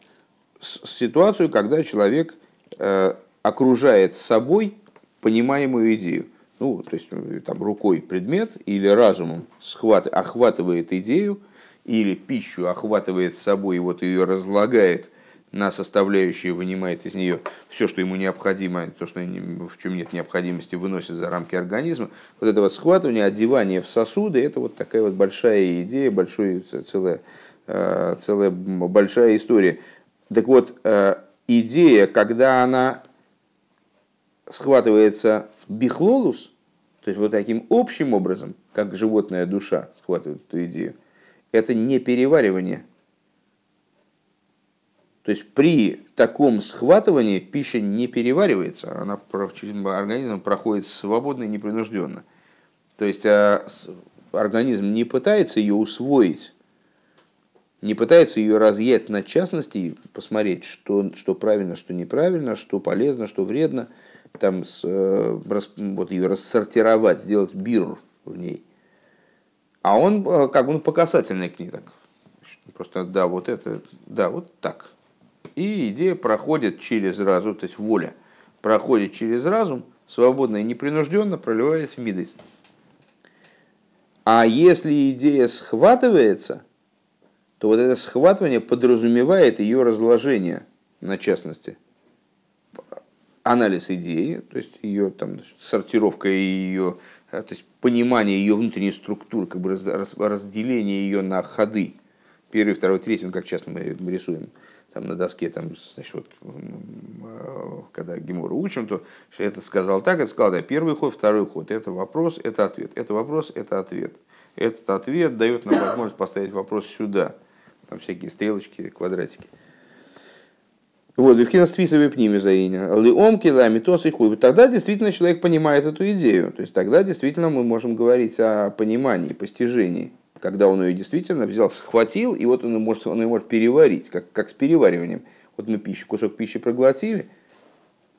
S1: ситуацию, когда человек э, окружает собой понимаемую идею. Ну, то есть э, там рукой предмет или разумом схват, охватывает идею, или пищу охватывает собой и вот ее разлагает на составляющие, вынимает из нее все, что ему необходимо, то, что в чем нет необходимости, выносит за рамки организма. Вот это вот схватывание, одевание в сосуды, это вот такая вот большая идея, большая, целая, э, целая большая история. Так вот, э, идея, когда она схватывается бихлолус, то есть вот таким общим образом, как животная душа схватывает эту идею, это не переваривание. То есть при таком схватывании пища не переваривается, она организм проходит свободно и непринужденно. То есть а, организм не пытается ее усвоить, не пытается ее разъять на частности, посмотреть, что, что правильно, что неправильно, что полезно, что вредно, там, с, э, рас, вот ее рассортировать, сделать бир в ней. А он э, как бы ну, по касательной к ней так. Просто да, вот это, да, вот так. И идея проходит через разум, то есть воля проходит через разум, свободно и непринужденно проливаясь в мидейс. А если идея схватывается – то вот это схватывание подразумевает ее разложение на частности. Анализ идеи, то есть ее там, сортировка ее, э, то есть понимание ее внутренней структуры, как бы разделение ее на ходы. Первый, второй, третий, ну, как часто мы рисуем там на доске, там, значит, вот, э, когда Гемору учим, то это сказал так, это сказал, да, первый ход, второй ход, это вопрос, это ответ, это вопрос, это ответ. Этот ответ дает нам возможность поставить вопрос сюда – там всякие стрелочки, квадратики. Вот, Вивкина Твисовой пниме заиня. Лиом километос и хуй. Тогда действительно человек понимает эту идею. То есть тогда действительно мы можем говорить о понимании, постижении. Когда он ее действительно взял, схватил, и вот он может, он ее может переварить, как, как с перевариванием. Вот мы пищу, кусок пищи проглотили,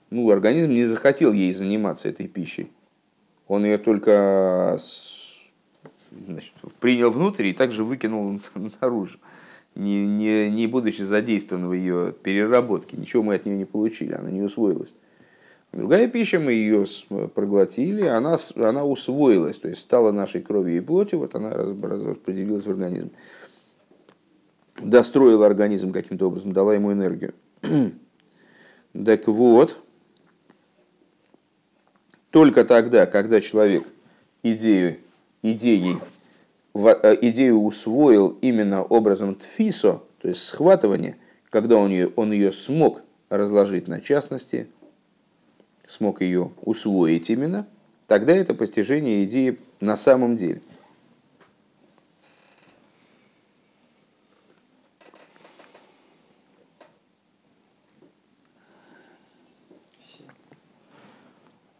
S1: ну, организм не захотел ей заниматься этой пищей. Он ее только значит, принял внутрь и также выкинул наружу не, не, не будучи задействован в ее переработке. Ничего мы от нее не получили, она не усвоилась. Другая пища, мы ее проглотили, она, она усвоилась, то есть стала нашей кровью и плотью, вот она распределилась в организм. Достроила организм каким-то образом, дала ему энергию. так вот, только тогда, когда человек идею, идеей Э, идею усвоил именно образом тфисо, то есть схватывания, когда он ее, он ее смог разложить на частности, смог ее усвоить именно, тогда это постижение идеи на самом деле.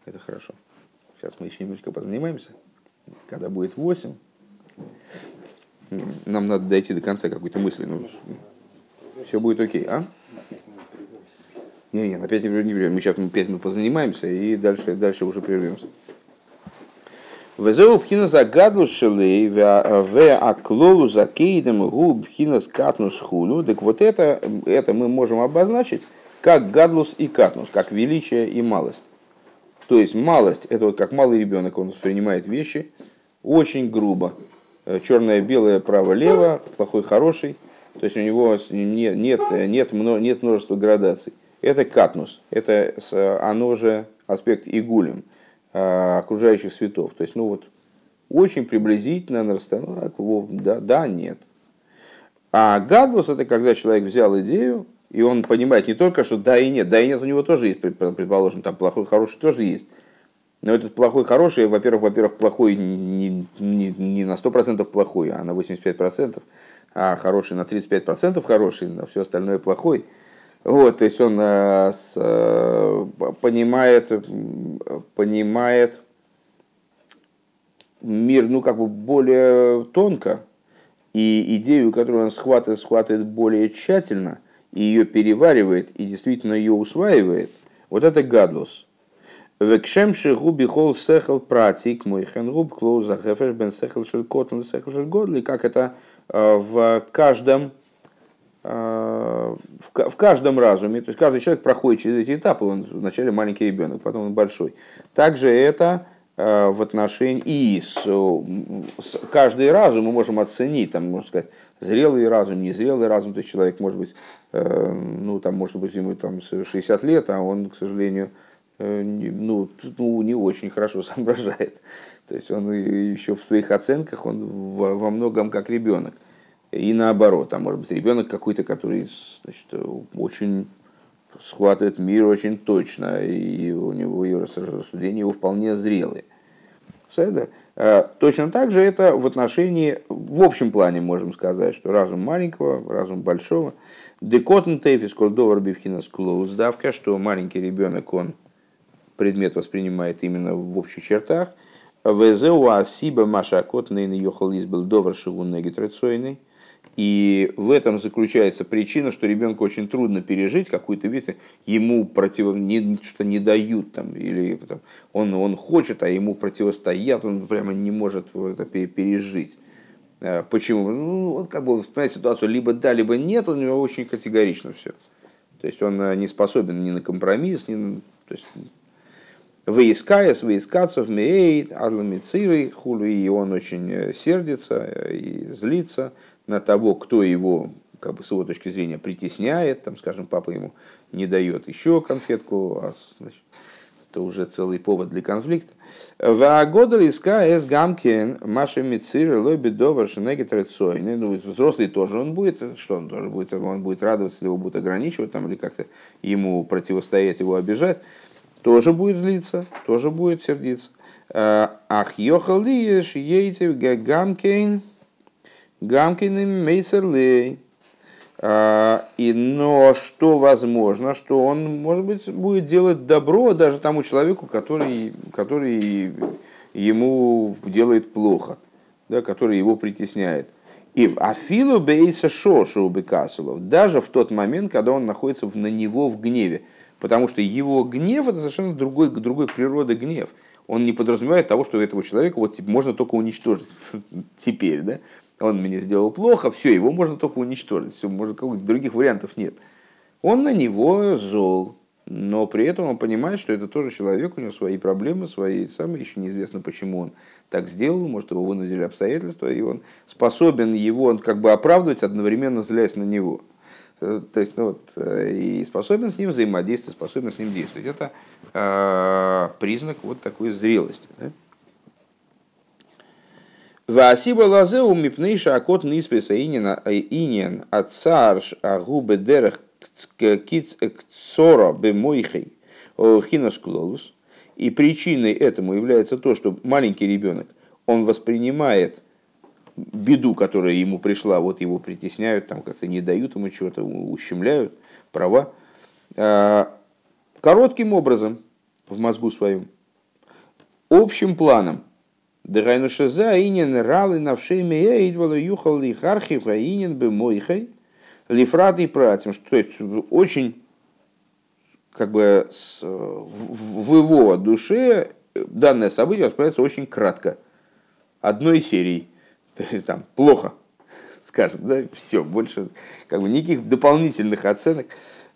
S1: Это хорошо. Сейчас мы еще немножко позанимаемся. Когда будет 8, нам надо дойти до конца какой-то мысли. Ну, все будет окей, а? Не, не, на 5 минут не прервем. Мы сейчас 5 минут позанимаемся и дальше, дальше уже прервемся. Везеу пхина загаду шелей в аклолу за кейдем гу пхина скатнус хуну. Так вот это, это мы можем обозначить как гадлус и катнус, как величие и малость. То есть малость, это вот как малый ребенок, он воспринимает вещи очень грубо, Э, черное, белое, право, лево, плохой, хороший. То есть у него нет, нет, нет множества градаций. Это катнус, это оно же аспект игулем, э, окружающих светов. То есть, ну вот, очень приблизительно на расстоянии, да, да, нет. А гадлус это когда человек взял идею, и он понимает не только, что да и нет, да и нет у него тоже есть, предположим, там плохой, хороший тоже есть, но этот плохой хороший, во-первых, во-первых, плохой не, не, не на 100% плохой, а на 85%, а хороший на 35% хороший, на все остальное плохой. Вот, то есть он а, с, а, понимает, понимает мир, ну, как бы более тонко, и идею, которую он схватывает, схватывает более тщательно, и ее переваривает, и действительно ее усваивает, вот это гадлус – Векшем шигу бихол сехал пратик мой хенгуб клоуза хефеш бен сехал шелькотн сехал шелькодли, как это э, в каждом э, в каждом разуме, то есть каждый человек проходит через эти этапы, он вначале маленький ребенок, потом он большой. Также это э, в отношении и с, с каждый разум мы можем оценить, там, можно сказать, зрелый разум, незрелый разум, то есть человек может быть, ну, там, может быть, ему там 60 лет, а он, к сожалению, Э, ну, ну, не очень хорошо соображает. То есть он еще в своих оценках, он во многом как ребенок. И наоборот, а может быть ребенок какой-то, который значит, очень схватывает мир очень точно, и у него и рассуждения его вполне зрелые. Седер. Э, точно так же это в отношении, в общем плане можем сказать, что разум маленького, разум большого. Декотн тейфис колдовар бивхинас клоуздавка, что маленький ребенок, он предмет воспринимает именно в общих чертах. Везеу асиба машакот нейн йохал избил довар шигун негитрацойный. И в этом заключается причина, что ребенку очень трудно пережить какую-то вид, ему против, не, что не дают, там, или там, он, он хочет, а ему противостоят, он прямо не может это пережить. Э, почему? Ну, вот как бы вспоминать ситуацию либо да, либо нет, у него очень категорично все. То есть он э, не способен ни на компромисс, ни на, то есть Выискаяс, выискацев, меейт, адламициры, хулу, и он очень э, сердится и злится на того, кто его, как бы с его точки зрения, притесняет, там, скажем, папа ему не дает еще конфетку, а, значит, это уже целый повод для конфликта. Вагодал иска эс гамкин маша мицир лоби довар шенеги Ну, взрослый тоже он будет, что он тоже будет, он будет радоваться, его будут ограничивать там, или как-то ему противостоять, его обижать тоже будет злиться, тоже будет сердиться. Ах, йохалиеш ейте гамкейн, гамкейн мейсерлей. А, и, но что возможно, что он, может быть, будет делать добро даже тому человеку, который, который ему делает плохо, да, который его притесняет. И афилу бейса шошу бекасулов, даже в тот момент, когда он находится на него в гневе. Потому что его гнев это совершенно другой, другой природы гнев. Он не подразумевает того, что этого человека вот, типа, можно только уничтожить теперь. Да? Он мне сделал плохо, все, его можно только уничтожить. Все, может, других вариантов нет. Он на него зол, но при этом он понимает, что это тоже человек, у него свои проблемы, свои самые, еще неизвестно, почему он так сделал, может, его вынудили обстоятельства, и он способен его он как бы оправдывать, одновременно злясь на него. Э, то есть, ну, вот, э, и способен с ним взаимодействовать, способен с ним действовать. Это э, признак вот такой зрелости. Да? Васиба лазеу мипнейша акот ниспеса инин ацарш агубе дерех кцора бемойхей хинос клолус. И причиной этому является то, что маленький ребенок, он воспринимает беду, которая ему пришла, вот его притесняют, там как-то не дают ему чего-то, ущемляют права, коротким образом в мозгу своем, общим планом, Дырайну шеза инин ралы навшей мея юхал ли хархив а инин бы мойхай лифрат и пратим, что это очень как бы с, в, в его душе данное событие воспринимается очень кратко. Одной серии. То есть там плохо, скажем, да, все, больше как бы никаких дополнительных оценок.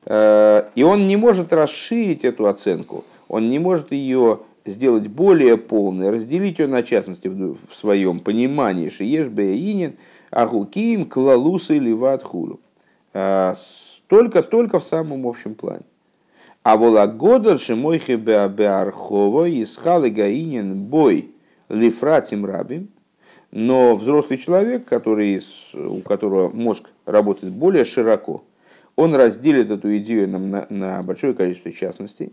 S1: Э, и он не может расширить эту оценку, он не может ее сделать более полной, разделить ее на частности в своем понимании, шиеш беинин, агуким, клалусы, ливат, хулю. А, только, только в самом общем плане. А волагодал шимойхе беархова исхалы гаинин бой лифратим рабим, но взрослый человек, который, у которого мозг работает более широко, он разделит эту идею на, на большое количество частностей,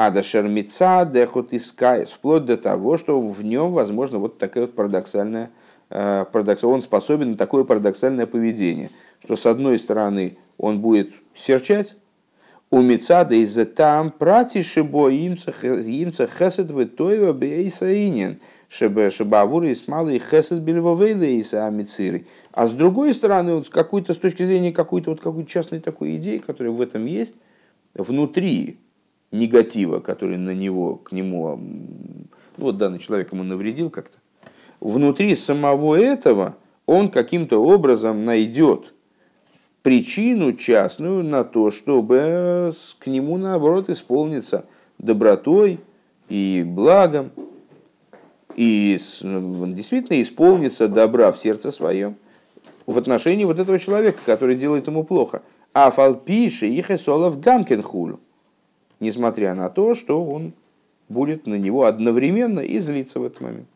S1: а до шермица дехот искает, вплоть до того, что в нем, возможно, вот такая вот парадоксальная, э, парадокс, он способен на такое парадоксальное поведение, что с одной стороны он будет серчать, у Мицада из-за там пратишибо имца хесед в тойва бейсаинин, чтобы шабавуры из малый хесед бельвовейлейса амициры. А с другой стороны, вот, какой-то с точки зрения какой-то вот какой частной такой идеи, которая в этом есть, внутри негатива, который на него, к нему, ну, вот данный человек ему навредил как-то, внутри самого этого он каким-то образом найдет причину частную на то, чтобы к нему, наоборот, исполниться добротой и благом, и действительно исполнится добра в сердце своем в отношении вот этого человека, который делает ему плохо. А фалпиши их эсолов гамкенхулю несмотря на то, что он будет на него одновременно и злиться в этот момент.